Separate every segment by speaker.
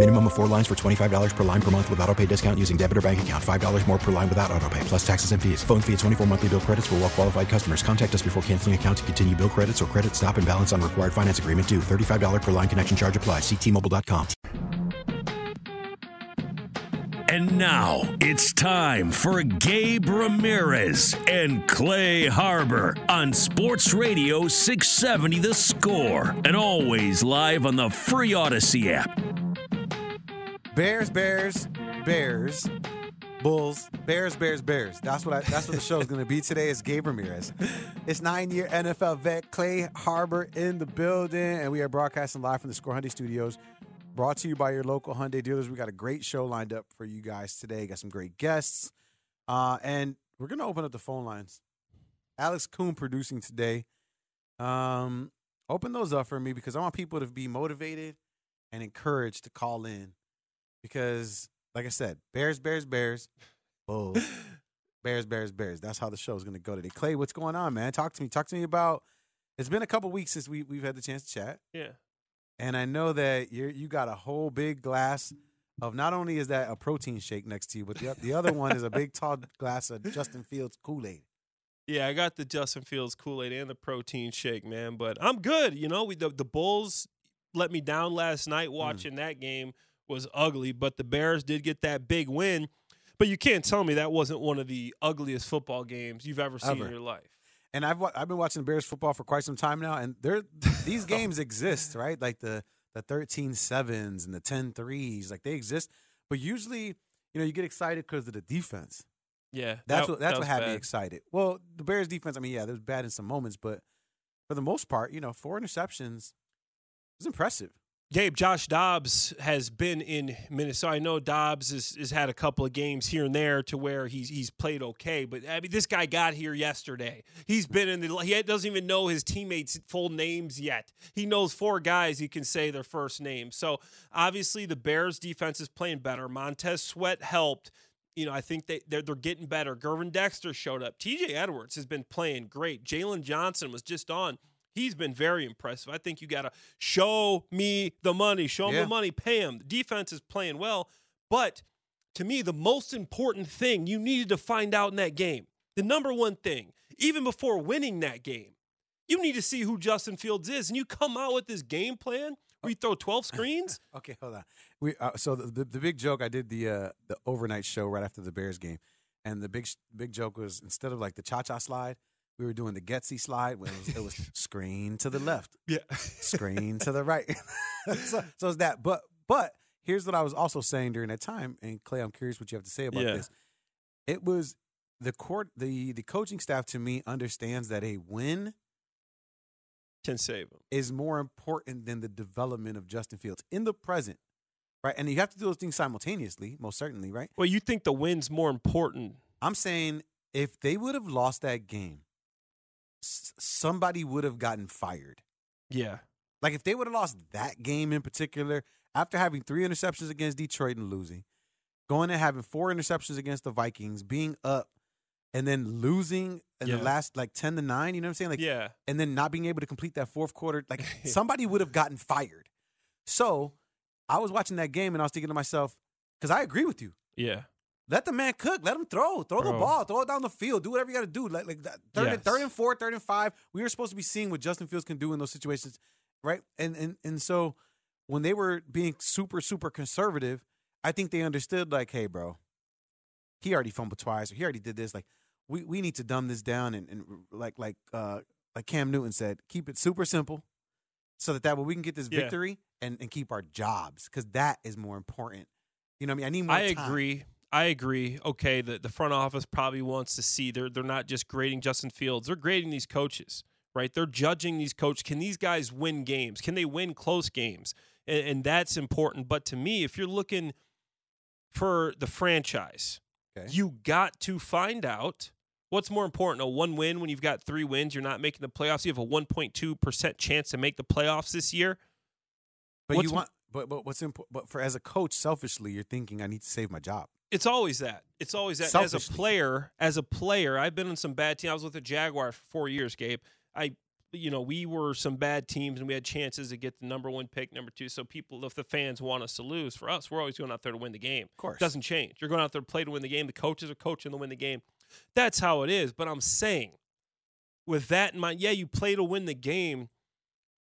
Speaker 1: Minimum of four lines for $25 per line per month with auto pay discount using debit or bank account. $5 more per line without auto pay, plus taxes and fees. Phone fee at 24 monthly bill credits for well qualified customers. Contact us before canceling account to continue bill credits or credit stop and balance on required finance agreement due. $35 per line connection charge applies. Ctmobile.com.
Speaker 2: And now it's time for Gabe Ramirez and Clay Harbor on Sports Radio 670 The Score and always live on the free Audacy app.
Speaker 3: Bears, Bears, Bears, Bulls, Bears, Bears, Bears. That's what I, that's what the show is going to be today. Is Gabe Ramirez. It's nine-year NFL vet Clay Harbor in the building, and we are broadcasting live from the Score Hyundai Studios. Brought to you by your local Hyundai dealers. We got a great show lined up for you guys today. Got some great guests, uh, and we're going to open up the phone lines. Alex Coon producing today. Um, open those up for me because I want people to be motivated and encouraged to call in because, like I said, Bears, Bears, Bears, Bulls, Bears, Bears, Bears. That's how the show is going to go today. Clay, what's going on, man? Talk to me. Talk to me about. It's been a couple weeks since we we've had the chance to chat,
Speaker 4: Yeah.
Speaker 3: and I know that you you got a whole big glass of not only is that a protein shake next to you, but the the other one is a big tall glass of Justin Fields Kool Aid.
Speaker 4: Yeah, I got the Justin Fields Kool Aid and the protein shake, man. But I'm good. You know, we the, the Bulls let me down last
Speaker 3: Hmm.
Speaker 4: night. Watching that game was ugly, but the Bears did get that big win. But you can't tell me that wasn't one of the ugliest football games you've ever seen
Speaker 3: Ever.
Speaker 4: in your life.
Speaker 3: And I've I've been watching Bears football for quite some time now, and there these oh. games exist, right? Like the the 13 sevens and the 10 threes, like they exist. But usually, you know, you get excited because of the defense.
Speaker 4: Yeah,
Speaker 3: That's
Speaker 4: that-
Speaker 3: what that's
Speaker 4: that
Speaker 3: what had me excited. Well, the Bears defense, I mean, yeah, was bad in some moments, but for the most part, you know, four interceptions was impressive.
Speaker 4: Gabe, Josh Dobbs has been in Minnesota. I know Dobbs has, has had a couple of games here and there to where he's he's played okay, but I mean, this guy got here yesterday. He's been in the. He doesn't even know his teammates' full names yet. He knows four guys. He can say their first name. So obviously, the Bears' defense is playing better. Montez Sweat helped. You know, I think they they're, they're getting better. Gervon Dexter showed up. T.J. Edwards has been playing great. Jalen Johnson was just on. He's been very impressive. I think you got to show me the money, show him
Speaker 3: Yeah.
Speaker 4: the money, pay him. The defense is playing well, but to me, the most important thing you needed to find out in that game, the number one thing, even before winning that game, you need to see who Justin Fields is, and you come out with this game plan where you throw twelve screens.
Speaker 3: Okay, hold on. We uh, so the, the the big joke I did the uh, the overnight show right after the Bears game, and the big big joke was instead of like the cha cha slide, we were doing the Getsy slide. Where it was, it was screen to the left,
Speaker 4: yeah,
Speaker 3: screen to the right. so, so it's that. But but here's what I was also saying during that time, and Clay, I'm curious what you have to say about
Speaker 4: Yeah.
Speaker 3: this. It was the court the the coaching staff to me understands that a win
Speaker 4: can save him.
Speaker 3: is more important than the development of Justin Fields in the present, right? And you have to do those things simultaneously, most certainly, right?
Speaker 4: Well, you think the win's more important?
Speaker 3: I'm saying if they would have lost that game, s- somebody would have gotten fired.
Speaker 4: Yeah,
Speaker 3: Like if they would have lost that game in particular, after having three interceptions against Detroit and losing, going and having four interceptions against the Vikings, being up, and then losing in
Speaker 4: Yeah.
Speaker 3: the last like ten to nine. You know what I'm saying? Like
Speaker 4: yeah.
Speaker 3: and then not being able to complete that fourth quarter, like somebody would have gotten fired. So I was watching that game and I was thinking to myself, because I agree with you.
Speaker 4: Yeah.
Speaker 3: Let the man cook. Let him throw. Throw the ball. Throw it down the field. Do whatever you got to do. Like, like that. Third, and,
Speaker 4: Yes.
Speaker 3: third and four, third and five. We were supposed to be seeing what Justin Fields can do in those situations, right? And and and so when they were being super super conservative, I think they understood like, hey, bro, he already fumbled twice, or he already did this. Like, we we need to dumb this down and, and like like uh like Cam Newton said, keep it super simple. so that that way we can get this
Speaker 4: Yeah.
Speaker 3: victory and, and keep our jobs because that is more important. You know what I mean? I need more.
Speaker 4: I
Speaker 3: time.
Speaker 4: agree. I agree. Okay, the, the front office probably wants to see they're they're not just grading Justin Fields, they're grading these coaches, right? They're judging these coaches. Can these guys win games? Can they win close games? And, and that's important. But to me, if you're looking for the franchise,
Speaker 3: Okay.
Speaker 4: you got to find out what's more important: a one win when you've got three wins, you're not making the playoffs. You have a 1.2 percent chance to make the playoffs this year.
Speaker 3: But
Speaker 4: What's
Speaker 3: you want, but but what's important? But for as a coach, selfishly, you're thinking I need to save my job.
Speaker 4: It's always that. It's always that. As a player, as a player, I've been on some bad teams. I was with the Jaguars for four years, Gabe. I, you know, we were some bad teams, and we had chances to get the number one pick, number two. So people, if the fans want us to lose, for us, we're always going out there to win the game. Of
Speaker 3: course.
Speaker 4: it doesn't change. You're going out there to play to win the game. The coaches are coaching to win the game. That's how it is. But I'm saying, with that in mind, yeah, you play to win the game.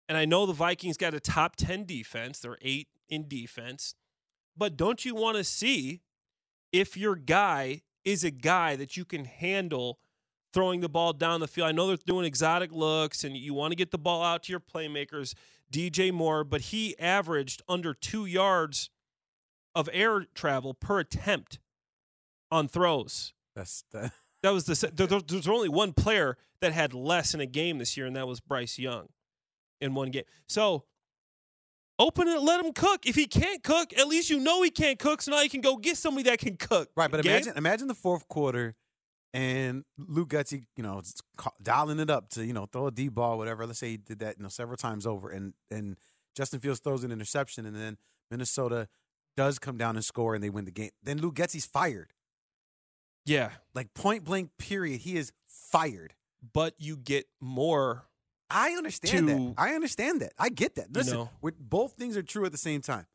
Speaker 4: And I know the Vikings got a top 10 defense. They're eight in defense. But don't you want to see if your guy is a guy that you can handle throwing the ball down the field? I know they're doing exotic looks and you want to get the ball out to your playmakers, DJ Moore, but he averaged under two yards of air travel per attempt on throws.
Speaker 3: That's that.
Speaker 4: That was the there, there- there's only one player that had less in a game this year, and that was Bryce Young in one game. So open it, let him cook. If he can't cook, at least you know he can't cook. So now you can go get somebody that can cook.
Speaker 3: Right, but
Speaker 4: Gabe?
Speaker 3: imagine imagine the fourth quarter and Luke Getsy, you know, dialing it up to you know throw a deep ball, whatever. Let's say he did that you know several times over, and and Justin Fields throws an interception, and then Minnesota does come down and score, and they win the game. Then Luke Getsy's fired,
Speaker 4: yeah,
Speaker 3: like point blank. Period. He is fired.
Speaker 4: but you get more.
Speaker 3: I understand that. I understand that. I get that. Listen,
Speaker 4: know.
Speaker 3: both things are true at the same time.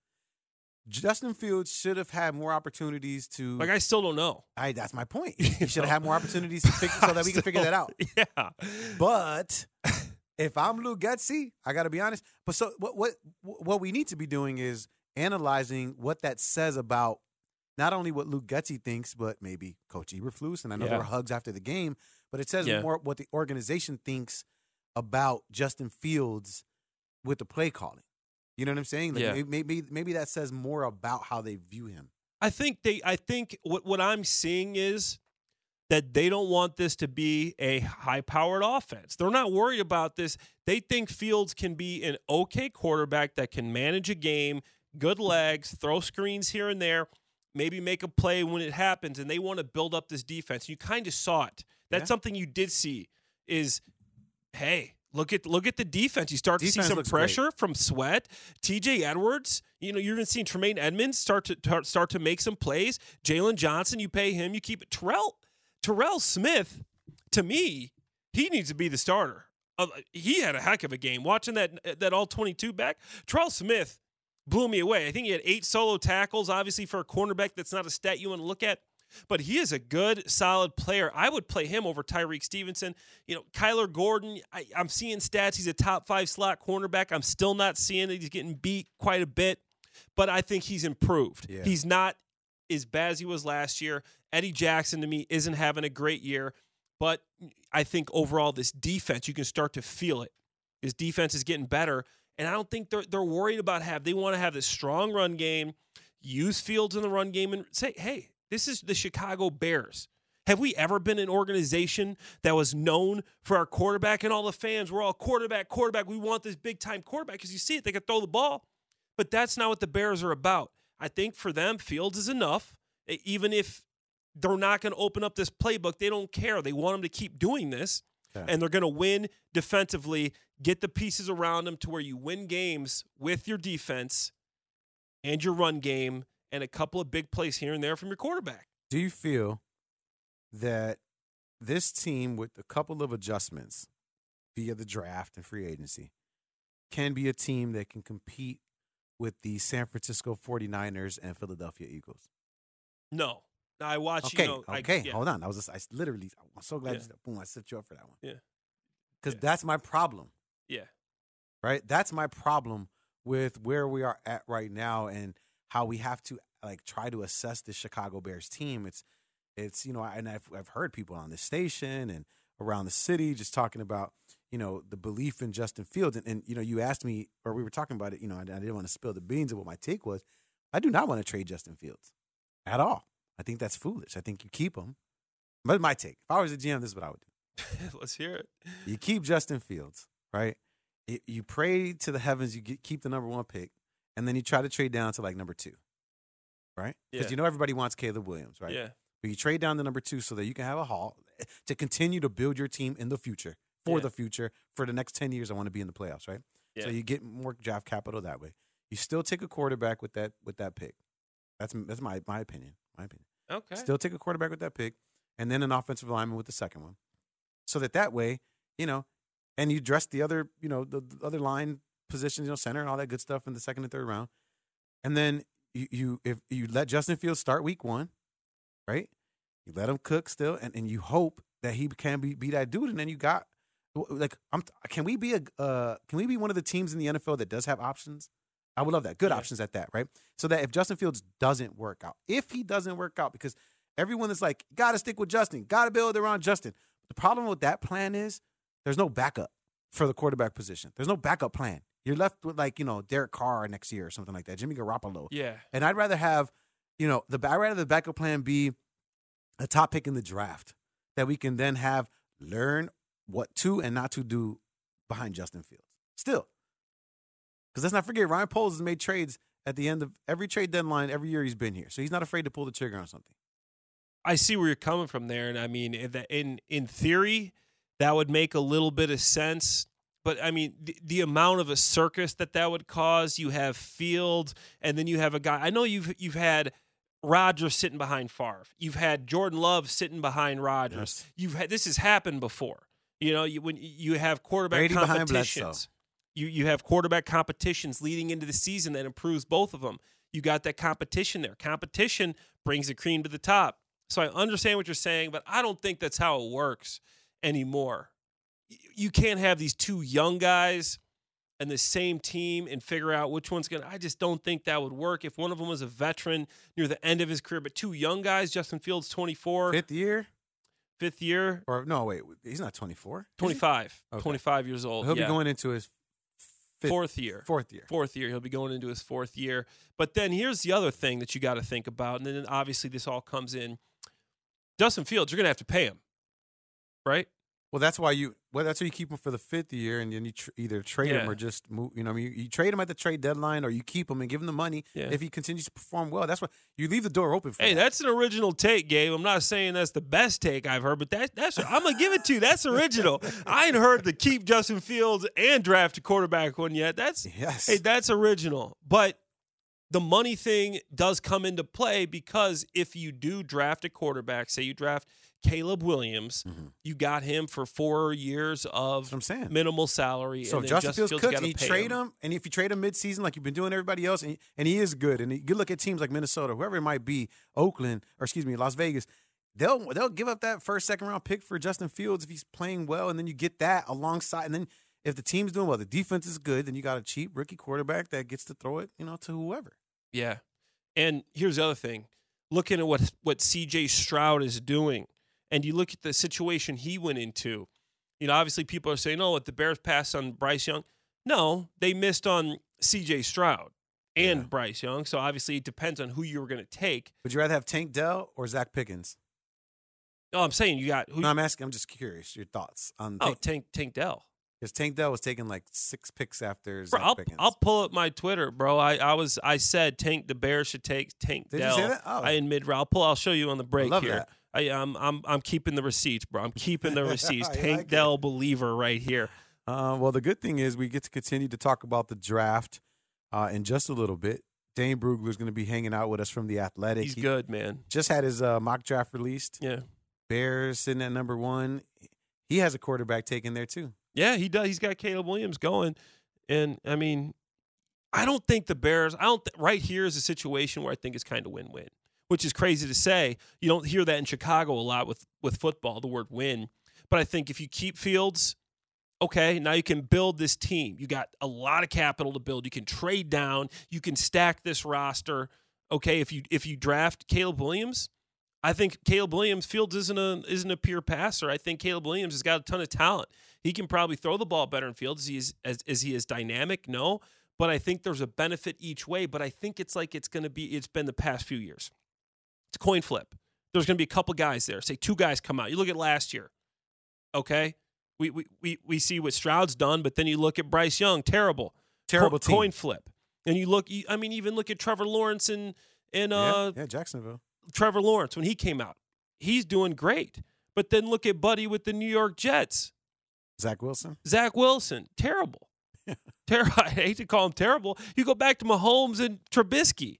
Speaker 3: Justin Fields should have had more opportunities to.
Speaker 4: Like I still don't know.
Speaker 3: I, that's my point. He should have had more opportunities to figure, so that we can figure that out.
Speaker 4: Yeah,
Speaker 3: But if I'm Lou Getsy, I got to be honest. But so what? What? What we need to be doing is analyzing what that says about not only what Luke Getsy thinks, but maybe Coach Eberflus. And I know there were hugs after the game, but it says
Speaker 4: Yeah.
Speaker 3: more what the organization thinks about Justin Fields with the play calling. You know what I'm saying? Like
Speaker 4: Yeah.
Speaker 3: maybe maybe that says more about how they view him.
Speaker 4: I think they. I think what what I'm seeing is that they don't want this to be a high-powered offense. They're not worried about this. They think Fields can be an okay quarterback that can manage a game, good legs, throw screens here and there, maybe make a play when it happens, and they want to build up this defense. You kind of saw it. That's
Speaker 3: Yeah.
Speaker 4: something you did see. Is hey, look at look at the defense. You start to see some
Speaker 3: looks great.
Speaker 4: pressure from Sweat, T.J. Edwards. You know, you're even seeing Tremaine Edmunds start to start to make some plays. Jalen Johnson, you pay him, you keep it. Terrell Terrell Smith, to me, he needs to be the starter. Uh, he had a heck of a game. Watching that that all 22 back, Terrell Smith blew me away. I think he had eight solo tackles. Obviously, for a cornerback, that's not a stat you want to look at. But he is a good, solid player. I would play him over Tyrique Stevenson. You know, Kyler Gordon, I, I'm seeing stats. He's a top five slot cornerback. I'm still not seeing that he's getting beat quite a bit, but I think he's improved.
Speaker 3: Yeah.
Speaker 4: He's not as bad as he was last year. Eddie Jackson, to me, isn't having a great year, but I think overall, this defense, you can start to feel it. His defense is getting better. And I don't think they're they're worried about have they want to have this strong run game, use Fields in the run game, and say, hey, this is the Chicago Bears. Have we ever been an organization that was known for our quarterback and all the fans? We're all quarterback, quarterback. We want this big time quarterback because you see it, they can throw the ball. But that's not what the Bears are about. I think for them, Fields is enough. Even if they're not going to open up this playbook, they don't care. They want them to keep doing this
Speaker 3: Okay.
Speaker 4: and they're going to win defensively, get the pieces around them to where you win games with your defense and your run game and a couple of big plays here and there from your quarterback.
Speaker 3: Do you feel that this team, with a couple of adjustments via the draft and free agency, can be a team that can compete with the San Francisco 49ers and Philadelphia Eagles?
Speaker 4: No. Now, I watch,
Speaker 3: Okay,
Speaker 4: you know, I-
Speaker 3: okay,
Speaker 4: yeah.
Speaker 3: hold on. I was just, I literally, I'm so glad
Speaker 4: Yeah.
Speaker 3: you boom, I set you up for that one.
Speaker 4: Yeah.
Speaker 3: Because
Speaker 4: Yeah.
Speaker 3: that's my problem,
Speaker 4: Yeah.
Speaker 3: right? That's my problem with where we are at right now and how we have to like try to assess the Chicago Bears team. It's, it's you know, and I've I've heard people on this station and around the city, just talking about you know the belief in Justin Fields. And, and you know, you asked me, or we were talking about it. You know, I, I didn't want to spill the beans of what my take was. I do not want to trade Justin Fields at all. I think that's foolish. I think you keep him. But my take. If I was a GM, this is what I would do.
Speaker 4: Let's hear it.
Speaker 3: You keep Justin Fields, right? You pray to the heavens, you get, keep the number one pick, and then you try to trade down to like number two, right? Because
Speaker 4: Yeah.
Speaker 3: you know everybody wants Caleb Williams, right?
Speaker 4: Yeah.
Speaker 3: But you trade down to number two so that you can have a haul eh, to continue to build your team in the future for
Speaker 4: Yeah.
Speaker 3: the future for the next ten years. I want to be in the playoffs, right?
Speaker 4: Yeah.
Speaker 3: So you get more draft capital that way. You still take a quarterback with that with that pick. That's that's my my opinion. My opinion.
Speaker 4: Okay.
Speaker 3: Still take a quarterback with that pick, and then an offensive lineman with the second one, so that that way, you know, and you dress the other, you know, the, the other line positions, you know, center and all that good stuff in the second and third round, and then you, you if you let Justin Fields start week one, right? You let him cook still, and, and you hope that he can be be that dude, and then you got like I'm. Can we be a uh, can we be one of the teams in the NFL that does have options? I would love that. Good
Speaker 4: Yeah.
Speaker 3: options at that, right? So that if Justin Fields doesn't work out, if he doesn't work out, because everyone is like, got to stick with Justin, got to build around Justin. The problem with that plan is there's no backup for the quarterback position. There's no backup plan. You're left with like you know Derek Carr next year or something like that, Jimmy Garoppolo.
Speaker 4: Yeah.
Speaker 3: And I'd rather have, you know, the I'd rather the backup plan be a top pick in the draft that we can then have learn what to and not to do behind Justin Fields. Still, because let's not forget, Ryan Poles has made trades at the end of every trade deadline every year he's been here, so he's not afraid to pull the trigger on something.
Speaker 4: I see where you're coming from there, and I mean, in in in theory, that would make a little bit of sense. But I mean, the, the amount of a circus that that would cause. You have Field, and then you have a guy. I know you've you've had Rodgers sitting behind Favre. You've had Jordan Love sitting behind Rodgers. You've had this has happened before. You know, you, when you have quarterback
Speaker 3: Brady
Speaker 4: competitions. You you have quarterback competitions leading into the season that improves both of them. You got that competition there. Competition brings the cream to the top. So I understand what you're saying, but I don't think that's how it works anymore. You can't have these two young guys and the same team and figure out which one's going to. I just don't think that would work. If one of them was a veteran near the end of his career, but two young guys, Justin Fields, 24,
Speaker 3: Fifth year,
Speaker 4: fifth year,
Speaker 3: or no, wait, he's not 24.
Speaker 4: 25,
Speaker 3: Okay.
Speaker 4: 25 years old.
Speaker 3: He'll
Speaker 4: yeah.
Speaker 3: be going into his fifth,
Speaker 4: fourth year.
Speaker 3: Fourth year.
Speaker 4: Fourth year. He'll be going into his fourth year. But then here's the other thing that you got to think about. And then obviously this all comes in. Justin Fields, you're going to have to pay him, right?
Speaker 3: Well, that's why you. Well, that's why you keep them for the fifth year, and then you tr- either trade him
Speaker 4: Yeah.
Speaker 3: or just move. You know, I mean, you, you trade them at the trade deadline, or you keep them and give them the money
Speaker 4: Yeah.
Speaker 3: if he continues to perform well. That's why you leave the door open for.
Speaker 4: Hey,
Speaker 3: that.
Speaker 4: that's an original take, Gabe. I'm not saying that's the best take I've heard, but that, that's I'm gonna give it to you. That's original. I ain't heard the keep Justin Fields and draft a quarterback one yet. That's
Speaker 3: yes.
Speaker 4: hey, that's original. But the money thing does come into play because if you do draft a quarterback, say you draft Caleb Williams, you got him for four years of
Speaker 3: Mm-hmm. I'm saying.
Speaker 4: minimal salary.
Speaker 3: So
Speaker 4: and then
Speaker 3: Justin Fields
Speaker 4: you
Speaker 3: cooks and you trade him. and if you trade him midseason like you've been doing everybody else, and he, and he is good, and you look at teams like Minnesota, whoever it might be, Oakland, or excuse me, Las Vegas, they'll they'll give up that first second round pick for Justin Fields if he's playing well, and then you get that alongside, and then if the team's doing well, the defense is good, then you got a cheap rookie quarterback that gets to throw it, you know, to whoever.
Speaker 4: Yeah. And here's the other thing. Looking at what what CJ Stroud is doing, and you look at the situation he went into, you know, obviously people are saying, oh, what the Bears passed on Bryce Young. No, they missed on CJ Stroud and
Speaker 3: Yeah.
Speaker 4: Bryce Young. So obviously it depends on who you were going to take.
Speaker 3: Would you rather have Tank Dell or Zacch Pickens?
Speaker 4: No, I'm saying you got who
Speaker 3: No, I'm asking. I'm just curious your thoughts on
Speaker 4: Oh,
Speaker 3: Tank.
Speaker 4: Tank Tank Dell.
Speaker 3: Because Tank Dell was taking like six picks after
Speaker 4: Bro,
Speaker 3: Zach
Speaker 4: I'll,
Speaker 3: Pickens.
Speaker 4: I'll pull up my Twitter, bro. I, I was I said Tank the Bears should take Tank
Speaker 3: Did you
Speaker 4: Dell.
Speaker 3: say that? Oh.
Speaker 4: I in mid I'll pull. I'll show you on the break
Speaker 3: love
Speaker 4: here.
Speaker 3: that.
Speaker 4: I, I'm I'm I'm keeping the receipts, bro. I'm keeping the receipts. Tank
Speaker 3: like.
Speaker 4: Dell believer right here.
Speaker 3: Uh, well, the good thing is we get to continue to talk about the draft uh, in just a little bit. Dane Brugler is going to be hanging out with us from the Athletic.
Speaker 4: He's
Speaker 3: He
Speaker 4: good, man.
Speaker 3: Just had his uh, mock draft released.
Speaker 4: Yeah.
Speaker 3: Bears sitting at number one. He has a quarterback taken there too.
Speaker 4: Yeah, he does. He's got Caleb Williams going, and I mean, I don't think the Bears. I don't. Th- right here is a situation where I think it's kind of win-win, which is crazy to say. You don't hear that in Chicago a lot with with football, the word win. But I think if you keep Fields, okay, now you can build this team. You got a lot of capital to build. You can trade down. You can stack this roster. Okay, if you if you draft Caleb Williams, I think Caleb Williams Fields isn't a isn't a pure passer. I think Caleb Williams has got a ton of talent. He can probably throw the ball better in Fields. He is, as, is he is dynamic? No, but I think there's a benefit each way. But I think it's like it's going to be. It's been the past few years. It's a coin flip. There's going to be a couple guys there. Say two guys come out. You look at last year. Okay, we we we, we see what Stroud's done, but then you look at Bryce Young. Terrible,
Speaker 3: Terrible
Speaker 4: Co- coin flip. And you look. I mean, even look at Trevor Lawrence and and uh,
Speaker 3: yeah, yeah, Jacksonville.
Speaker 4: Trevor Lawrence when he came out. He's doing great. But then look at Buddy with the New York Jets.
Speaker 3: Zach Wilson.
Speaker 4: Zach Wilson, terrible. Ter- I hate to call him terrible. You go back to Mahomes and Trubisky.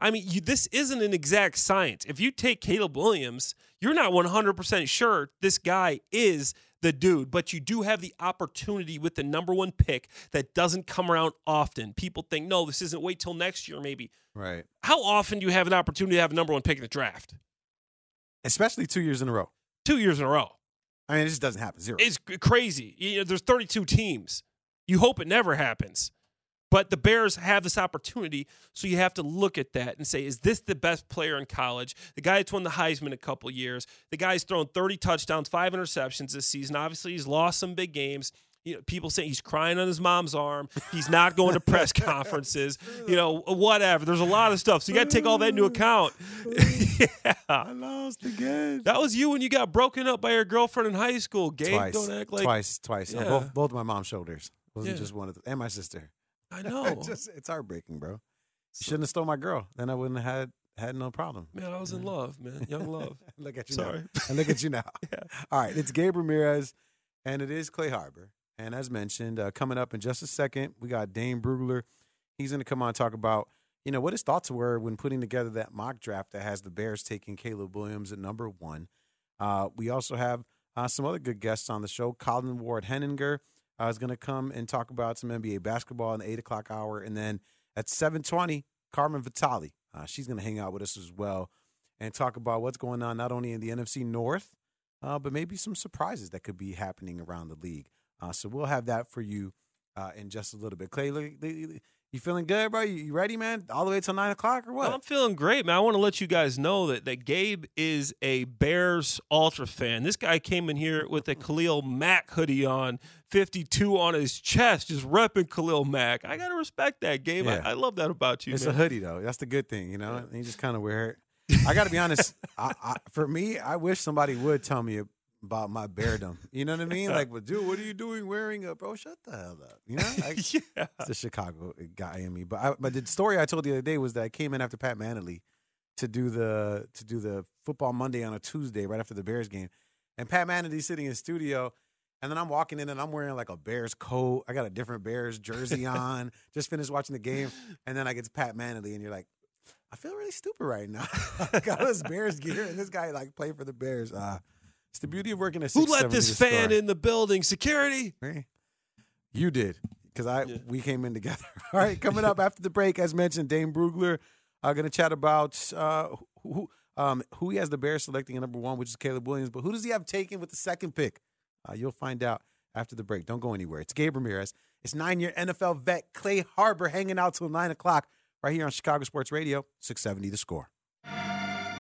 Speaker 4: I mean, you, this isn't an exact science. If you take Caleb Williams, you're not 100% sure this guy is the dude, but you do have the opportunity with the number one pick that doesn't come around often. People think, no, this isn't wait till next year, maybe.
Speaker 3: Right.
Speaker 4: How often do you have an opportunity to have a number one pick in the draft?
Speaker 3: Especially two years in a row.
Speaker 4: Two years in a row.
Speaker 3: I mean, it just doesn't happen. Zero.
Speaker 4: It's crazy. You know, there's 32 teams. You hope it never happens. But the Bears have this opportunity, so you have to look at that and say, is this the best player in college? The guy that's won the Heisman a couple years. The guy's thrown 30 touchdowns, five interceptions this season. Obviously, he's lost some big games. You know, people say he's crying on his mom's arm. He's not going to press conferences. You know, whatever. There's a lot of stuff, so you got to take all that into account. yeah,
Speaker 3: I lost again.
Speaker 4: that was you when you got broken up by your girlfriend in high school. Gabe,
Speaker 3: Twice.
Speaker 4: don't act like
Speaker 3: twice. Twice. On
Speaker 4: Yeah.
Speaker 3: both both my mom's shoulders. wasn't
Speaker 4: Yeah.
Speaker 3: just one of them. And my sister.
Speaker 4: I know.
Speaker 3: It's just it's heartbreaking, bro. You shouldn't have stole my girl. Then I wouldn't have had had no problem.
Speaker 4: Man, I was in love, man. Young love.
Speaker 3: look at you
Speaker 4: Sorry.
Speaker 3: now. And look at you now.
Speaker 4: Yeah.
Speaker 3: All right, it's Gabe Ramirez, and it is Clay Harbor. And as mentioned, uh, coming up in just a second, we got Dane Brugler. He's going to come on and talk about, you know, what his thoughts were when putting together that mock draft that has the Bears taking Caleb Williams at number one. Uh, we also have uh, some other good guests on the show. Colin Ward Henninger uh, is going to come and talk about some NBA basketball in the eight o'clock hour, and then at seven twenty, Carmen Vitali. Uh, she's going to hang out with us as well and talk about what's going on not only in the NFC North, uh, but maybe some surprises that could be happening around the league. Uh, so we'll have that for you uh, in just a little bit. Clay, you feeling good, bro? You ready, man? All the way till nine o'clock or what?
Speaker 4: I'm feeling great, man. I want to let you guys know that, that Gabe is a Bears ultra fan. This guy came in here with a Khalil Mack hoodie on, 52 on his chest, just repping Khalil Mack. I got to respect that, Gabe.
Speaker 3: Yeah.
Speaker 4: I, I love that about you,
Speaker 3: it's
Speaker 4: man.
Speaker 3: a hoodie though. That's the good thing, you know. And you just kind of wear it. I got to be honest. I, I, for me, I wish somebody would tell me about my beardom. You know what I mean? Like, well, dude, what are you doing wearing a bro? Shut the hell up. You know, like,
Speaker 4: yeah.
Speaker 3: it's the Chicago guy in me. But I, but the story I told the other day was that I came in after Pat Manley to do the to do the football Monday on a Tuesday right after the Bears game, and Pat Manley's sitting in studio. And then I'm walking in and I'm wearing like a Bears coat. I got a different Bears jersey on. Just finished watching the game. And then I get to Pat Manley and you're like, I feel really stupid right now. I got this Bears gear and this guy like played for the Bears. Uh, it's the beauty of working at
Speaker 4: Who let this
Speaker 3: The
Speaker 4: fan in the building? Security?
Speaker 3: You did because I we came in together. All right, coming up after the break, as mentioned, Dane Brugler are going to chat about uh, who um, who he has the Bears selecting at number one, which is Caleb Williams. But who does he have taken with the second pick? Uh, you'll find out after the break. Don't go anywhere. It's Gabe Ramirez. It's nine-year NFL vet Clay Harbor hanging out till nine o'clock right here on Chicago Sports Radio, six seventy. The Score.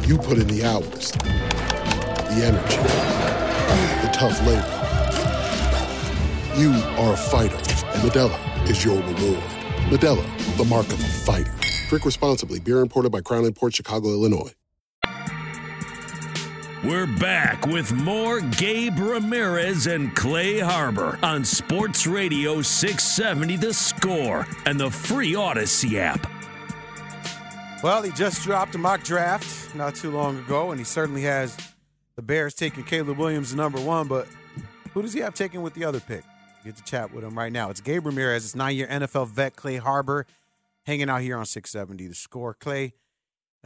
Speaker 5: You put in the hours, the energy, the tough labor. You are a fighter, and Modelo is your reward. Modelo, the mark of a fighter. Drink responsibly. Beer imported by Crown Port Chicago, Illinois.
Speaker 2: We're back with more Gabe Ramirez and Clay Harbor on Sports Radio 670 The Score and the free Audacy app.
Speaker 3: Well, he just dropped a mock draft not too long ago, and he certainly has the Bears taking Caleb Williams number one. But who does he have taken with the other pick? Get to chat with him right now. It's Gabe Ramirez. It's nine-year NFL vet Clay Harbor hanging out here on 670 The Score. Clay,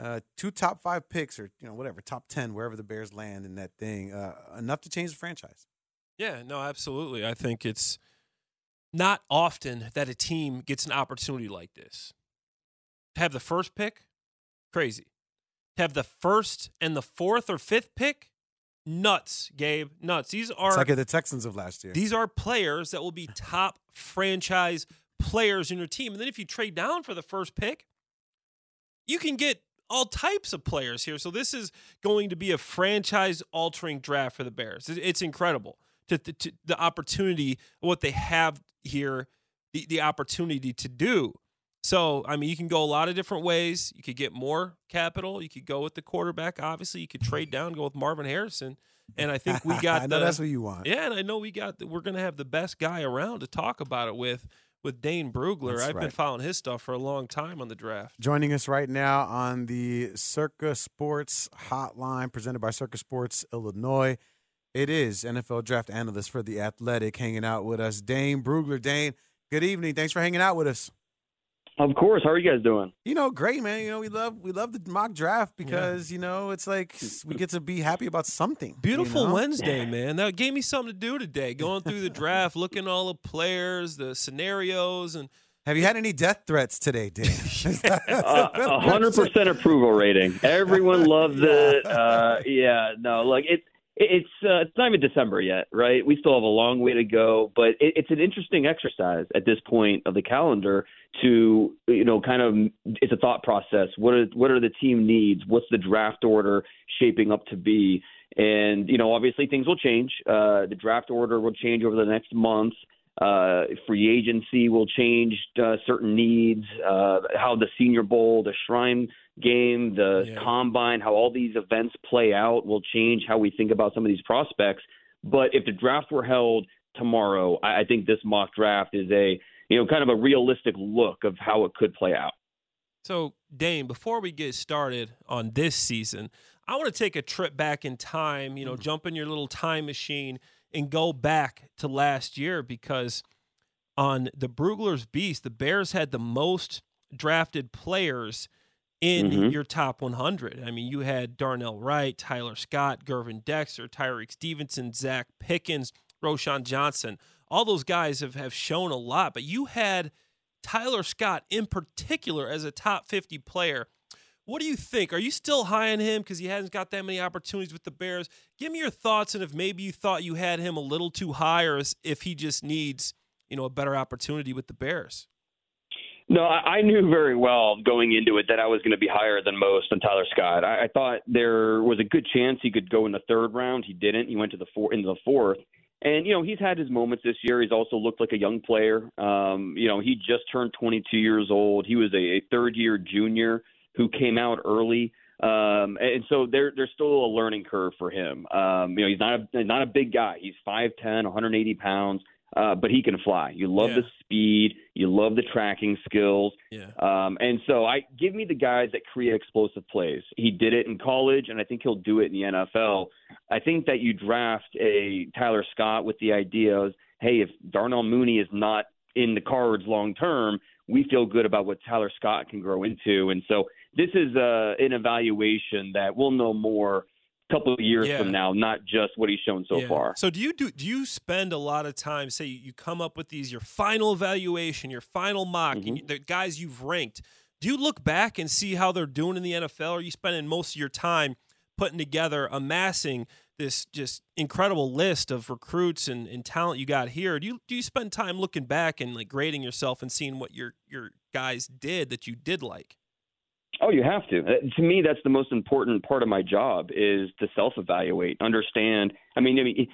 Speaker 3: uh, two top five picks, or you know whatever, top ten, wherever the Bears land in that thing, uh, enough to change the franchise.
Speaker 4: Yeah, no, absolutely. I think it's not often that a team gets an opportunity like this. Have the first pick, crazy. To have the first and the fourth or fifth pick, nuts, Gabe, nuts. These are
Speaker 3: It's like the Texans of last year.
Speaker 4: these are players that will be top franchise players in your team. And then if you trade down for the first pick, you can get all types of players here. So this is going to be a franchise altering draft for the Bears. It's incredible to, to, to the opportunity what they have here, the, the opportunity to do. So, I mean, you can go a lot of different ways. You could get more capital. You could go with the quarterback. Obviously, you could trade down, go with Marvin Harrison. And I think we got
Speaker 3: I know
Speaker 4: the-
Speaker 3: that's what you want.
Speaker 4: Yeah, and I know we got the, we're going to have the best guy around to talk about it with with Dane Brugler.
Speaker 3: That's
Speaker 4: I've been following his stuff for a long time on the draft.
Speaker 3: Joining us right now on the Circa Sports Hotline, presented by Circa Sports Illinois. It is NFL draft analyst for the Athletic, hanging out with us, Dane Brugler. Dane, good evening. Thanks for hanging out with us.
Speaker 6: Of course. How are you guys doing?
Speaker 3: You know, great man. You know, we love we love the mock draft because you know it's like we get to be happy about something.
Speaker 4: Beautiful
Speaker 3: you know?
Speaker 4: Wednesday, man. That gave me something to do today. Going through the draft, looking at all the players, the scenarios, and
Speaker 3: Have you had any death threats today, Dane?
Speaker 6: Uh, A hundred percent approval rating. Everyone loves it. Uh, yeah, no, like it. It's uh, it's not even December yet, right? We still have a long way to go, but it, it's an interesting exercise at this point of the calendar to you know kind of it's a thought process. What are what are the team needs? What's the draft order shaping up to be? And you know, obviously things will change. Uh, the draft order will change over the next month. Uh, free agency will change uh, certain needs. Uh, how the Senior Bowl, the Shrine Game, the Combine, how all these events play out will change how we think about some of these prospects. But if the draft were held tomorrow, I, I think this mock draft is a you know kind of a realistic look of how it could play out.
Speaker 4: So, Dane, before we get started on this season, I want to take a trip back in time, you know, jump in your little time machine and go back to last year because on the Brugler's Beast, the Bears had the most drafted players in
Speaker 6: Mhm.
Speaker 4: your top 100. I mean, you had Darnell Wright, Tyler Scott, Gervon Dexter, Tyrique Stevenson, Zacch Pickens, Roschon Johnson. All those guys have, have shown a lot, but you had Tyler Scott in particular as a top 50 player. What do you think? Are you still high on him because he hasn't got that many opportunities with the Bears? Give me your thoughts and if maybe you thought you had him a little too high or if he just needs, you know, a better opportunity with the Bears.
Speaker 6: No, I, knew very well going into it that I was going to be higher than most on Tyler Scott. I, I thought there was a good chance he could go in the third round. He didn't. He went to the four into the fourth. And you know he's had his moments this year. He's also looked like a young player. Um, you know he just turned 22 years old. He was a, a third year junior who came out early. Um, and so there, there's still a learning curve for him. Um, you know, he's not a, not a big guy. He's 5'10", 180 pounds, uh, but he can fly. You love the speed. You love the tracking skills.
Speaker 4: Yeah.
Speaker 6: Um, and so I give me the guys that create explosive plays. He did it in college, and I think he'll do it in the NFL. I think that you draft a Tyler Scott with the idea of, hey, if Darnell Mooney is not in the cards long term, we feel good about what Tyler Scott can grow into. And so this is uh, an evaluation that we'll know more a couple of years
Speaker 4: Yeah.
Speaker 6: from now, not just what he's shown so
Speaker 4: Yeah.
Speaker 6: far.
Speaker 4: So do you do do you spend a lot of time say you come up with these your final evaluation, your final mock, and you, the guys you've ranked. Do you look back and see how they're doing in the NFL or are you spending most of your time putting together amassing this just incredible list of recruits and, and talent you got here. Do you do you spend time looking back and like grading yourself and seeing what your your guys did that you did like?
Speaker 6: Oh, you have to. To me, that's the most important part of my job is to self-evaluate, understand. I mean, I mean,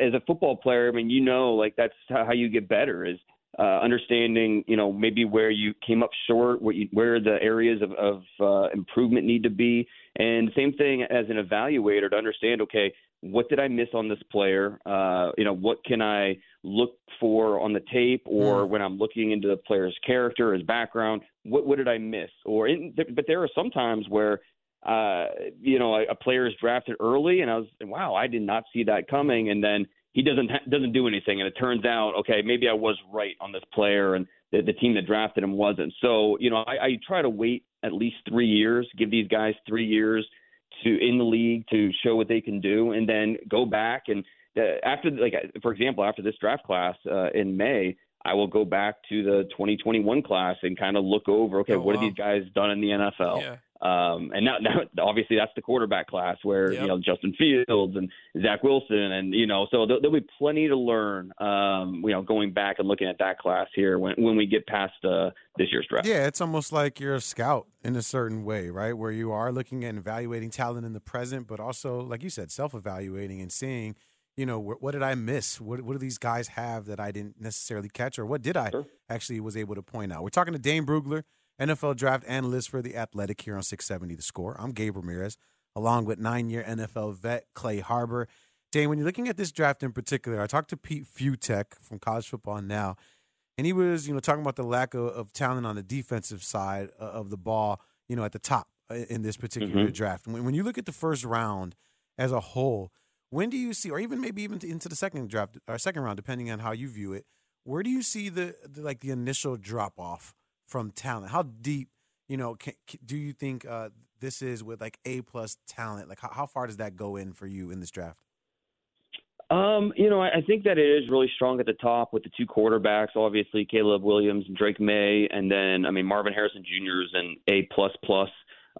Speaker 6: as a football player, I mean, you know, like that's how you get better is uh, understanding, you know, maybe where you came up short, what you, where the areas of, of uh, improvement need to be, and same thing as an evaluator to understand, okay, what did I miss on this player? Uh, you know, what can I look for on the tape, or mm. when I'm looking into the player's character, his background, what what did I miss? Or, in, but there are some times where uh, you know, a, a player is drafted early, and I was, wow, I did not see that coming, and then he doesn't ha- doesn't do anything, and it turns out okay, maybe I was right on this player, and the, the team that drafted him wasn't. So you know, I, I try to wait at least three years, give these guys three years to in the league to show what they can do, and then go back and uh, after like for example, after this draft class uh, in May. I will go back to the 2021 class and kind of look over, okay, oh, what wow. have these guys done in the NFL? Yeah. Um, and now, now, obviously, that's the quarterback class where yep. you know Justin Fields and Zach Wilson, and you know, so there'll, there'll be plenty to learn. Um, you know, going back and looking at that class here when when we get past uh, this year's draft.
Speaker 3: Yeah, it's almost like you're a scout in a certain way, right? Where you are looking at evaluating talent in the present, but also, like you said, self-evaluating and seeing, you know, what, what did I miss? What what do these guys have that I didn't necessarily catch, or what did I sure. actually was able to point out? We're talking to Dane Brugler NFL draft analyst for The Athletic here on 670 The Score. I'm Gabe Ramirez, along with nine year NFL vet Clay Harbor. Dane, when you're looking at this draft in particular, I talked to Pete Fiutak from College Football Now, and he was, you know, talking about the lack of, of talent on the defensive side of the ball, you know, at the top uh, in this particular mm-hmm. draft. When, when you look at the first round as a whole, when do you see, or even maybe even into the second draft or second round, depending on how you view it, where do you see the, the like the initial drop off from talent? How deep, you know, can, do you think uh, this is with like A plus talent? Like, how, how far does that go in for you in this draft?
Speaker 6: Um, you know, I, I think that it is really strong at the top with the two quarterbacks, obviously Caleb Williams and Drake Maye, and then I mean Marvin Harrison Jr. is an A plus plus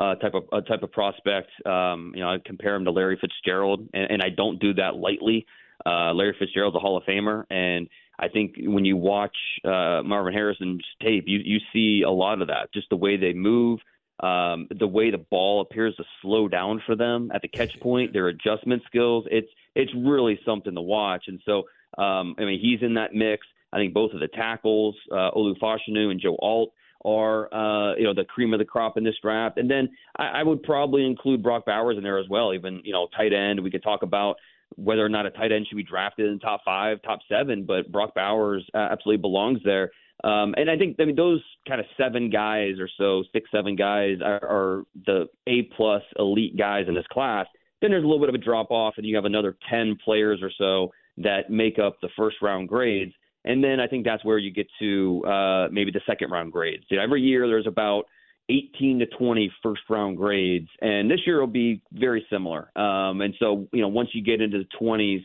Speaker 6: uh, type of uh, type of prospect. Um, you know, I compare him to Larry Fitzgerald, and, and I don't do that lightly. Uh, Larry Fitzgerald's a Hall of Famer, and I think when you watch uh, Marvin Harrison's tape, you you see a lot of that. Just the way they move, um, the way the ball appears to slow down for them at the catch point, their adjustment skills. It's it's really something to watch. And so, um, I mean, he's in that mix. I think both of the tackles, uh, Olu Fashanu and Joe Alt, are uh, you know the cream of the crop in this draft. And then I, I would probably include Brock Bowers in there as well. Even you know tight end. We could talk about whether or not a tight end should be drafted in top five, top seven, but Brock Bowers absolutely belongs there. Um, and I think I mean those kind of seven guys or so, six seven guys are, are the A plus elite guys in this class. Then there's a little bit of a drop off, and you have another ten players or so that make up the first round grades. And then I think that's where you get to uh, maybe the second round grades. You know, every year there's about 18 to 20 first round grades, and this year will be very similar. Um, and so, you know, once you get into the 20s,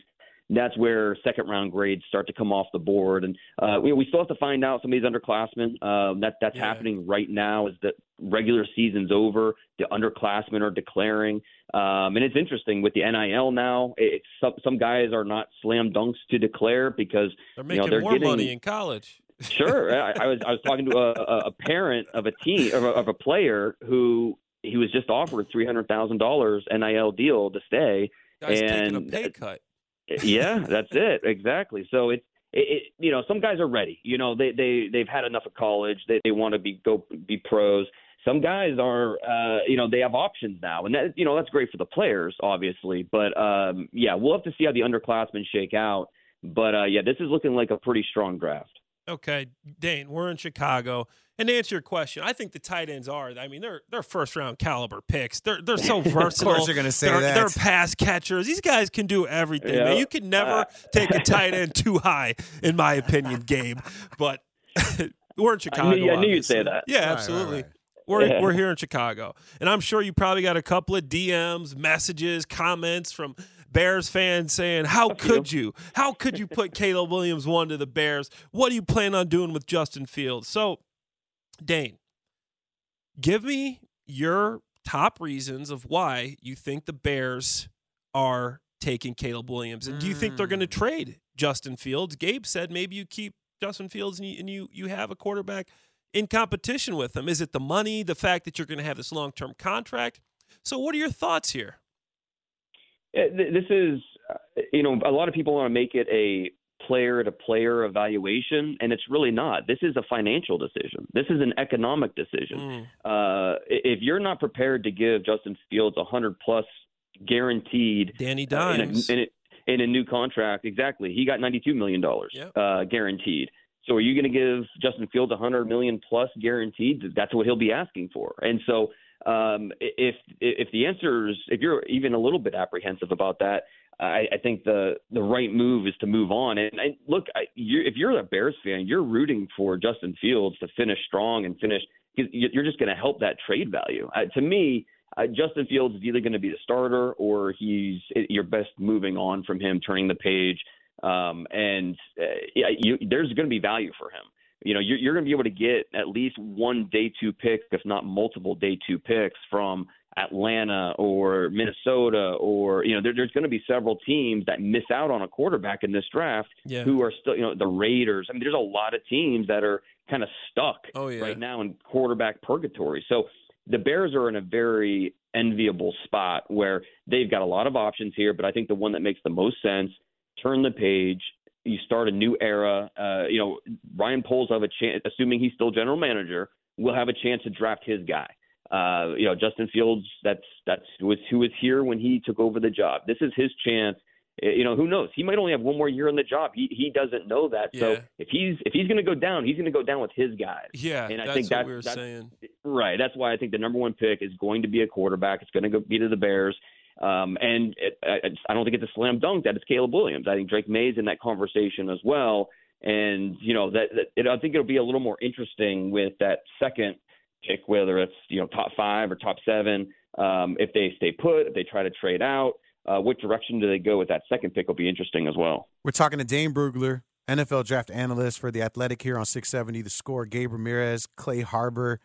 Speaker 6: that's where second round grades start to come off the board. And uh, we, we still have to find out some of these underclassmen. Um, that that's yeah. happening right now. Is that regular season's over? The underclassmen are declaring, um, and it's interesting with the NIL now. It's some some guys are not slam dunks to declare because
Speaker 4: they're making
Speaker 6: you know, they're
Speaker 4: more
Speaker 6: getting,
Speaker 4: money in college
Speaker 6: sure. I, I, was I was talking to a, a parent of a team of a, of a player who he was just offered three hundred thousand dollars NIL deal to stay.
Speaker 4: Guy's
Speaker 6: and
Speaker 4: taking a pay cut.
Speaker 6: yeah, that's it exactly. So it's it, it, you know some guys are ready. You know they they they've had enough of college. They they want to be go be pros. Some guys are, uh, you know, they have options now, and that, you know, that's great for the players, obviously. But um, yeah, we'll have to see how the underclassmen shake out. But uh, yeah, this is looking like a pretty strong draft.
Speaker 4: Okay, Dane, we're in Chicago. And to answer your question, I think the tight ends are. I mean, they're they're first round caliber picks. They're they're so versatile.
Speaker 3: of course, you're going to say
Speaker 4: they're,
Speaker 3: that.
Speaker 4: They're pass catchers. These guys can do everything. Yeah. Man. You can never uh, take a tight end too high, in my opinion, Gabe. But we're in Chicago.
Speaker 6: I knew, I knew you'd say that.
Speaker 4: Yeah, absolutely. Right, right, right. We're, yeah. we're here in Chicago. And I'm sure you probably got a couple of DMs, messages, comments from Bears fans saying, How could you? How could you put Caleb Williams one to the Bears? What do you plan on doing with Justin Fields? So, Dane, give me your top reasons of why you think the Bears are taking Caleb Williams. And do you think they're going to
Speaker 3: Mm.
Speaker 4: trade Justin Fields? Gabe said maybe you keep Justin Fields and you, and you, you have a quarterback in competition with him. Is it the money, the fact that you're going to have this long term contract? So, what are your thoughts here?
Speaker 6: This is, uh, you know, a lot of people want to make it a player to player evaluation, and it's really not. This is a financial decision. This is an economic decision. Uh, if you're not prepared to give Justin Fields a hundred plus guaranteed
Speaker 4: Danny
Speaker 6: uh, in,
Speaker 4: Dimes.
Speaker 6: a, in, a, in a new contract, exactly, he got ninety two million dollars uh, guaranteed. So are you going to give Justin Fields a hundred million plus guaranteed? That's what he'll be asking for. And so um, if if the answer is if you're even a little bit apprehensive about that, I, I think the the right move is to move on. And look, I, you, if you're a Bears fan, you're rooting for Justin Fields to finish strong and finish. You're just going to help that trade value. Uh, to me, uh, Justin Fields is either going to be the starter or he's you're best moving on from him, turning the page. Um, and uh, yeah, you, there's going to be value for him. You know, you're, you're going to be able to get at least one day two pick, if not multiple day two picks from Atlanta or Minnesota, or you know, there, there's going to be several teams that miss out on a quarterback in this draft
Speaker 4: Yeah.
Speaker 6: who are still, you know, the Raiders. I mean, there's a lot of teams that are kind of stuck
Speaker 4: Oh, yeah.
Speaker 6: right now in quarterback purgatory. So the Bears are in a very enviable spot where they've got a lot of options here, but I think the one that makes the most sense, turn the page, you start a new era. Uh, you know, Ryan Poles have a chance, assuming he's still general manager, will have a chance to draft his guy. Uh, you know, Justin Fields, that's that's who was who was here when he took over the job. This is his chance. Uh, You know, who knows? He might only have one more year in the job. He he doesn't know that. So if he's if he's going to go down, he's going to go down with his guys.
Speaker 4: Yeah,
Speaker 6: and I
Speaker 4: that's
Speaker 6: think
Speaker 4: what
Speaker 6: that's,
Speaker 4: we were
Speaker 6: that's
Speaker 4: saying.
Speaker 6: Right. That's why I think the number one pick is going to be a quarterback. It's going to go be to the Bears. Um, and it, I, I don't think it's a slam dunk that it's Caleb Williams. I think Drake Maye's in that conversation as well. And you know that, that it, I think it'll be a little more interesting with that second pick, whether it's you know top five or top seven. Um, if they stay put, if they try to trade out, uh, what direction do they go with that second pick will be interesting as well.
Speaker 3: We're talking to Dane Brugler, NFL draft analyst for the Athletic here on 670. The score, Gabe Ramirez, Clay Harbor.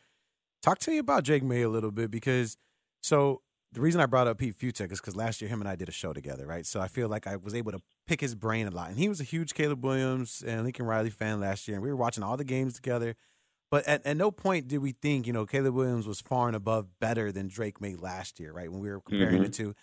Speaker 3: Talk to me about Drake Maye a little bit because so the reason I brought up Pete Fiutak is because last year him and I did a show together, right? So I feel like I was able to pick his brain a lot. And he was a huge Caleb Williams and Lincoln Riley fan last year, and we were watching all the games together. But at, at no point did we think, you know, Caleb Williams was far and above better than Drake Maye last year, right? When we were comparing
Speaker 6: Mhm.
Speaker 3: the two.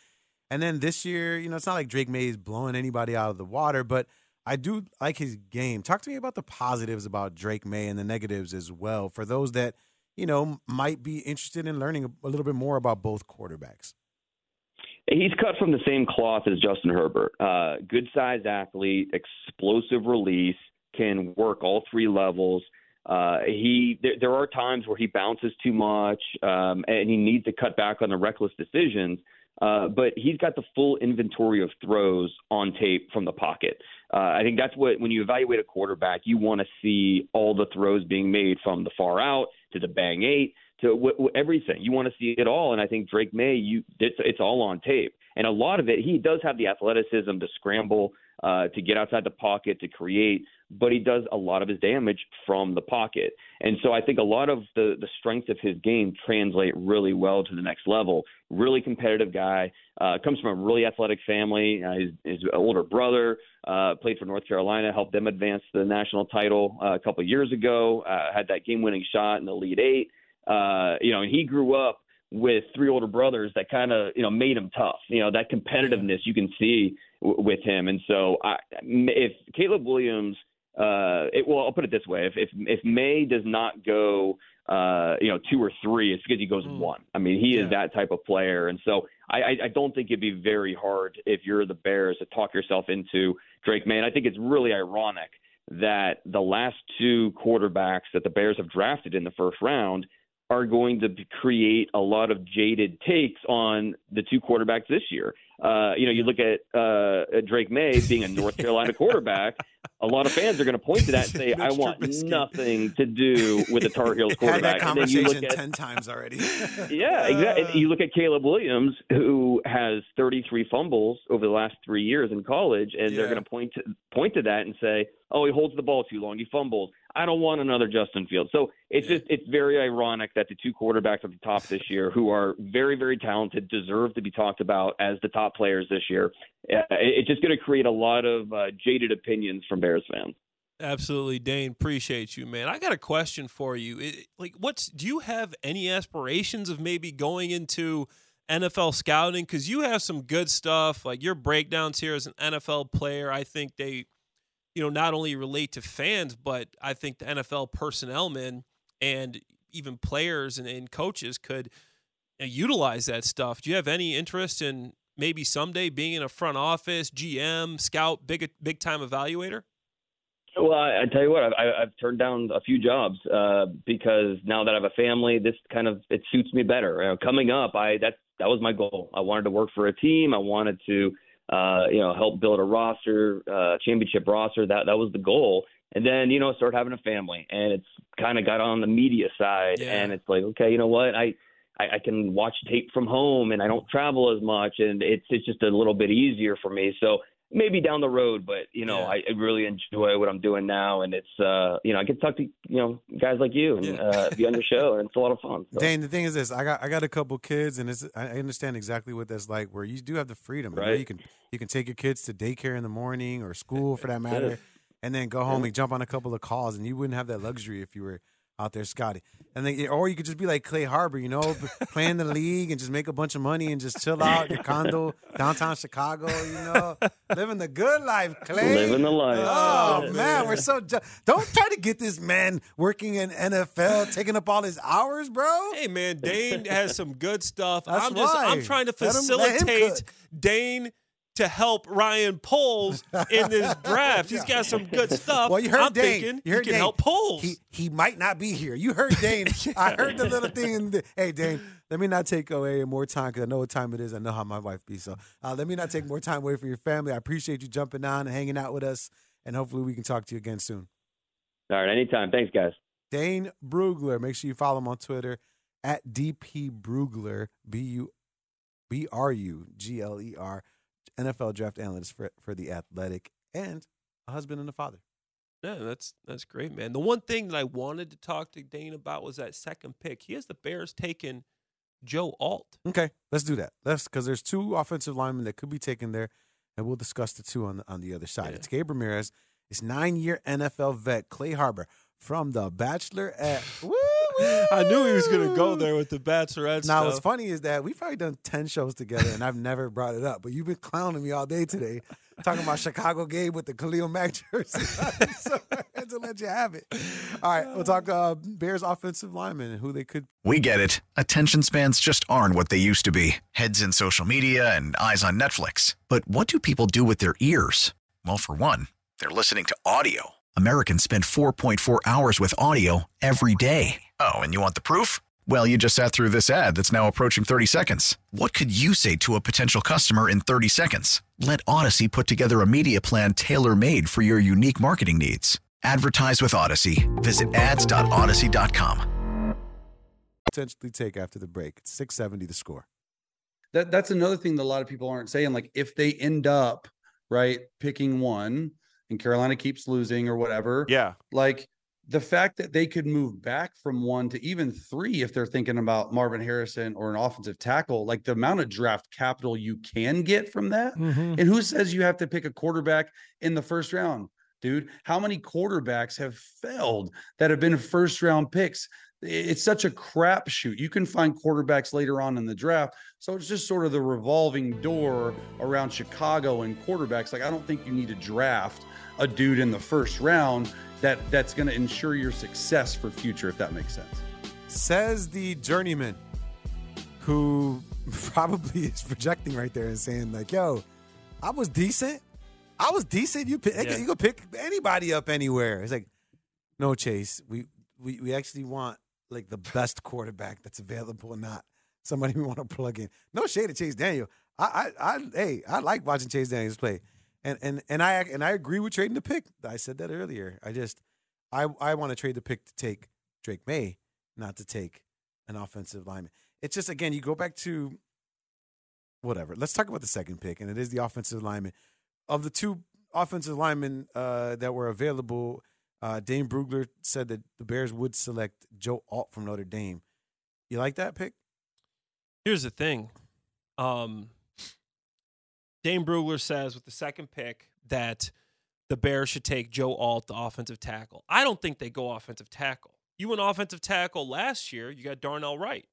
Speaker 3: And then this year, you know, it's not like Drake Maye is blowing anybody out of the water, but I do like his game. Talk to me about the positives about Drake Maye and the negatives as well for those that, you know, might be interested in learning a, little bit more about both quarterbacks.
Speaker 6: He's cut from the same cloth as Justin Herbert. Uh, good sized athlete, explosive release, can work all three levels. Uh, he there, there are times where he bounces too much, um, and he needs to cut back on the reckless decisions. Uh, but he's got the full inventory of throws on tape from the pocket. Uh, I think that's what when you evaluate a quarterback, you want to see all the throws being made from the far out to the bang eight to w- w- everything. You want to see it all, and I think Drake Maye, you it's, it's all on tape, and a lot of it. He does have the athleticism to scramble, uh, to get outside the pocket, to create, but he does a lot of his damage from the pocket, and so I think a lot of the the strengths of his game translate really well to the next level. Really competitive guy, uh, comes from a really athletic family. Uh, his, his older brother uh, played for North Carolina, helped them advance to the national title uh, a couple of years ago. Uh, had that game-winning shot in the Elite Eight. Uh, you know, and he grew up with three older brothers that kind of you know made him tough. You know, that competitiveness you can see w- with him. And so, I, if Caleb Williams, uh, it, well, I'll put it this way: if if, if Maye does not go, uh, you know, two or three, it's because he goes one. I mean, he is that type of player, and so I, I, I don't think it'd be very hard if you're the Bears to talk yourself into Drake Maye. And I think it's really ironic that the last two quarterbacks that the Bears have drafted in the first round are going to create a lot of jaded takes on the two quarterbacks this year. Uh, you know, you look at uh, Drake Maye being a North Carolina quarterback. A lot of fans are going to point to that and say, "I want nothing to do with the Tar Heels
Speaker 3: Had
Speaker 6: quarterback."
Speaker 3: that
Speaker 6: and then you
Speaker 3: conversation
Speaker 6: look at
Speaker 3: 10 times already.
Speaker 6: yeah, exactly. You look at Caleb Williams, who who has 33 fumbles over the last three years in college, and they're going to point to point to that and say, "Oh, he holds the ball too long, he fumbles." I don't want another Justin Fields. So it's just it's very ironic that the two quarterbacks at the top this year, who are very very talented, deserve to be talked about as the top players this year. Uh, It's just going to create a lot of uh, jaded opinions from Bears fans.
Speaker 4: Absolutely, Dane. Appreciate you, man. I got a question for you. It, like, what's do you have any aspirations of maybe going into NFL scouting? Because you have some good stuff. Like your breakdowns here as an NFL player, I think they, you know, not only relate to fans, but I think the NFL personnel men and even players and, and coaches could utilize that stuff. Do you have any interest in maybe someday being in a front office, GM, scout, big big time evaluator?
Speaker 6: Well, I, I tell you what, I've, I- I've turned down a few jobs uh, because now that I have a family, this kind of it suits me better. You know, coming up, I that that was my goal. I wanted to work for a team. I wanted to, uh, you know, help build a roster, uh, championship roster. That that was the goal. And then you know, start having a family, and it's kind of got on the media side,
Speaker 4: Yeah.
Speaker 6: and it's like, okay, you know what, I. I, I can watch tape from home and I don't travel as much and it's it's just a little bit easier for me. So maybe down the road, but you know,
Speaker 4: Yeah.
Speaker 6: I, really enjoy what I'm doing now, and it's uh, you know, I get to talk to you know guys like you and uh, be on your show, and it's a lot of fun. So.
Speaker 3: Dane, the thing is this: I got I got a couple kids, and it's, I understand exactly what that's like. Where you do have the freedom, you know,
Speaker 6: Right.
Speaker 3: You can you can take your kids to daycare in the morning or school for that
Speaker 6: Yeah.
Speaker 3: matter, and then go home and jump on a couple of calls, and you wouldn't have that luxury if you were out there Scotty. And then, or you could just be like Clay Harbor, you know, play in the league and just make a bunch of money and just chill out your condo downtown Chicago, you know, living the good life, Clay.
Speaker 6: Living the life.
Speaker 3: Oh
Speaker 6: Yeah.
Speaker 3: man, we're so ju- don't try to get this man working in NFL, taking up all his hours, bro.
Speaker 4: Hey man, Dane has some good stuff.
Speaker 3: That's
Speaker 4: I'm just I'm trying to
Speaker 3: Let him- let him
Speaker 4: facilitate. Dane to help Ryan Poles in this draft. He's got some good stuff.
Speaker 3: Well, you heard
Speaker 4: I'm
Speaker 3: Dane.
Speaker 4: thinking
Speaker 3: you heard
Speaker 4: he can
Speaker 3: Dane.
Speaker 4: help Poles.
Speaker 3: He he might not be here. You heard Dane. I heard the little thing. In the, hey, Dane, let me not take away more time because I know what time it is. I know how my wife be. So uh, let me not take more time away from your family. I appreciate you jumping on and hanging out with us, and hopefully we can talk to you again soon.
Speaker 6: All right, anytime. Thanks, guys.
Speaker 3: Dane Brugler. Make sure you follow him on Twitter at DP Brugler, B U B R U G L E R, NFL draft analyst for, for The Athletic, and a husband and a father.
Speaker 4: Yeah, that's that's great, man. The one thing that I wanted to talk to Dane about was that second pick. He has the Bears taking Joe Alt.
Speaker 3: Okay, let's do that. Let's because there's two offensive linemen that could be taken there, and we'll discuss the two on the, on the other side.
Speaker 4: Yeah.
Speaker 3: It's Gabe Ramirez. It's nine year NFL vet Clay Harbor from The Bachelorette. Woo, woo.
Speaker 4: I knew he was going to go there with the Bachelorette
Speaker 3: Now,
Speaker 4: stuff.
Speaker 3: what's funny is that we've probably done 10 shows together and I've never brought it up, but you've been clowning me all day today, talking about Chicago Gabe with the Khalil Mack jersey. so I had to let you have it. All right, we'll talk uh, Bears offensive linemen and who they could.
Speaker 7: We get it. Attention spans just aren't what they used to be heads in social media and eyes on Netflix. But what do people do with their ears? Well, for one, they're listening to audio. Americans spend 4.4 hours with audio every day. Oh, and you want the proof? Well, you just sat through this ad that's now approaching 30 seconds. What could you say to a potential customer in 30 seconds? Let Audacy put together a media plan tailor made for your unique marketing needs. Advertise with Audacy. Visit ads.audacy.com.
Speaker 3: Potentially take after the break. It's 670 the score.
Speaker 8: that that's another thing that a lot of people aren't saying. Like if they end up right picking one and Carolina keeps losing or whatever,
Speaker 9: Yeah.
Speaker 8: like the fact that they could move back from one to even three if they're thinking about Marvin Harrison or an offensive tackle, like the amount of draft capital you can get from that.
Speaker 3: Mm-hmm.
Speaker 8: And who says you have to pick a quarterback in the first round, dude? How many quarterbacks have failed that have been first round picks? It's such a crapshoot. You can find quarterbacks later on in the draft. So it's just sort of the revolving door around Chicago and quarterbacks. Like, I don't think you need to draft a dude in the first round that that's going to ensure your success for future, if that makes sense.
Speaker 3: Says the journeyman who probably is projecting right there and saying, like, yo, I was decent. I was decent. You pick,
Speaker 4: Yeah.
Speaker 3: you can pick anybody up anywhere. It's like, no, Chase. We we we actually want like the best quarterback that's available, not somebody we want to plug in. No shade to Chase Daniel. I I, I hey, I like watching Chase Daniels play. And and and I and I agree with trading the pick. I said that earlier. I just I I want to trade the pick to take Drake Maye, not to take an offensive lineman. It's just again, you go back to whatever. Let's talk about the second pick, and it is the offensive lineman. Of the two offensive linemen uh, that were available, uh, Brugler said that the Bears would select Joe Alt from Notre Dame. You like that pick?
Speaker 4: Here's the thing. Um, Dane Brugler says with the second pick that the Bears should take Joe Alt, the offensive tackle. I don't think they go offensive tackle. You went offensive tackle last year. You got Darnell Wright.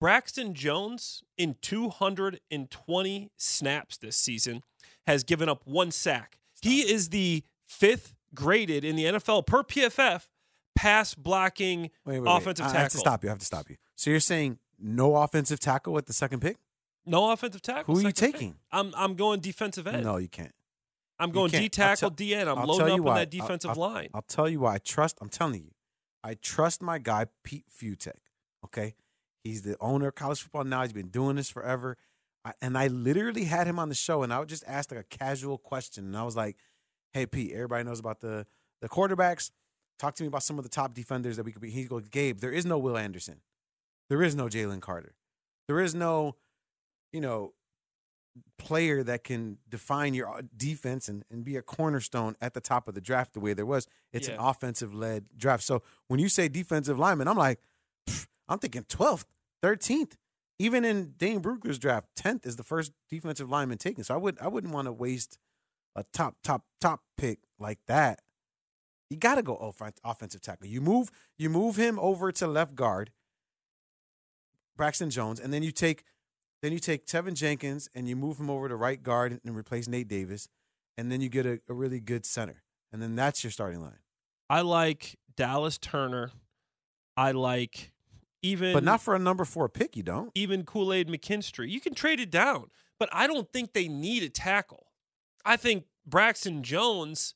Speaker 4: Braxton Jones in 220 snaps this season has given up one sack. He is the fifth graded in the NFL per PFF pass blocking
Speaker 3: Wait, wait, wait.
Speaker 4: offensive
Speaker 3: I
Speaker 4: tackle.
Speaker 3: have to stop you. I have to stop you. So you're saying no offensive tackle at the second pick?
Speaker 4: No offensive tackle.
Speaker 3: Who are you
Speaker 4: pick.
Speaker 3: taking?
Speaker 4: I'm I'm going defensive end.
Speaker 3: No, you can't.
Speaker 4: I'm going. D tackle, D end. I'm
Speaker 3: I'll
Speaker 4: loading up
Speaker 3: you
Speaker 4: on that defensive
Speaker 3: I'll,
Speaker 4: line.
Speaker 3: I'll tell you why I trust. I'm telling you, I trust my guy Pete Fiutak. Okay, he's the owner of college football now. He's been doing this forever, I, and I literally had him on the show, and I would just ask like a casual question, and I was like, "Hey Pete, everybody knows about the the quarterbacks. Talk to me about some of the top defenders that we could be." He goes, "Gabe, there is no Will Anderson, there is no Jalen Carter, there is no, you know." player that can define your uh, defense and, and be a cornerstone at the top of the draft the way there was. It's an offensive led draft. So when you say defensive lineman, I'm like, I'm thinking 12th, 13th. Even in Dane Brugler's draft, 10th is the first defensive lineman taken. So I would I wouldn't want to waste a top, top, top pick like that. You got to go offen- offensive tackle. You move you move him over to left guard, Braxton Jones, and then you take then you take Teven Jenkins and you move him over to right guard and replace Nate Davis, and then you get a, a really good center, and then that's your starting line.
Speaker 4: I like Dallas Turner. I like even
Speaker 3: But not for a number four pick. You don't.
Speaker 4: even Kool Aid McKinstry. You can trade it down, but I don't think they need a tackle. I think Braxton Jones,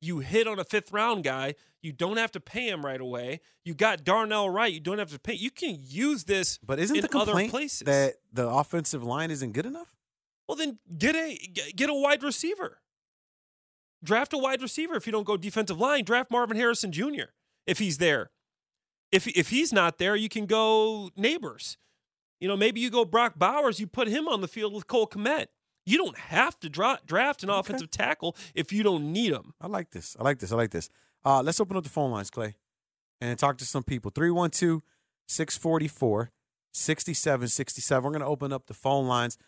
Speaker 4: you hit on a fifth round guy. You don't have to pay him right away. You got Darnell Wright. You don't have to pay. You can use this,
Speaker 3: But isn't
Speaker 4: in
Speaker 3: the
Speaker 4: other
Speaker 3: complaint
Speaker 4: places.
Speaker 3: that the offensive line isn't good enough?
Speaker 4: well, then get a get- a wide receiver. Draft a wide receiver. If you don't go defensive line, draft Marvin Harrison Jr. if he's there. If if he's not there, you can go Nabers. You know, maybe you go Brock Bowers. You put him on the field with Cole Kmet. You don't have to dra- draft an offensive tackle if you don't need him.
Speaker 3: I like this. I like this. I like this. Uh, let's open up the phone lines, Clay, and talk to some people. 312 644 6767. We're going to open up the phone lines.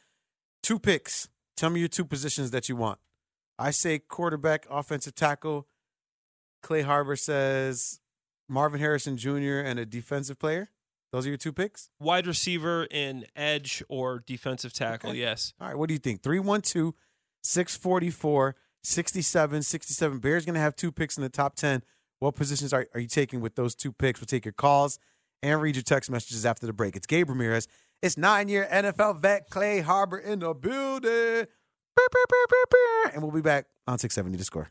Speaker 3: Two picks. Tell me your two positions that you want. I say quarterback, offensive tackle. Clay Harbor says Marvin Harrison Jr. and a defensive player. Those are your two picks?
Speaker 4: Wide receiver and edge or defensive tackle, yes.
Speaker 3: All right, what do you think? 312 644 6767. Bears going to have two picks in the top 10. What positions are, are you taking with those two picks? We'll take your calls and read your text messages after the break. It's Gabe Ramirez. It's nine year NFL vet Clay Harbor in the building. And we'll be back on 670 to score.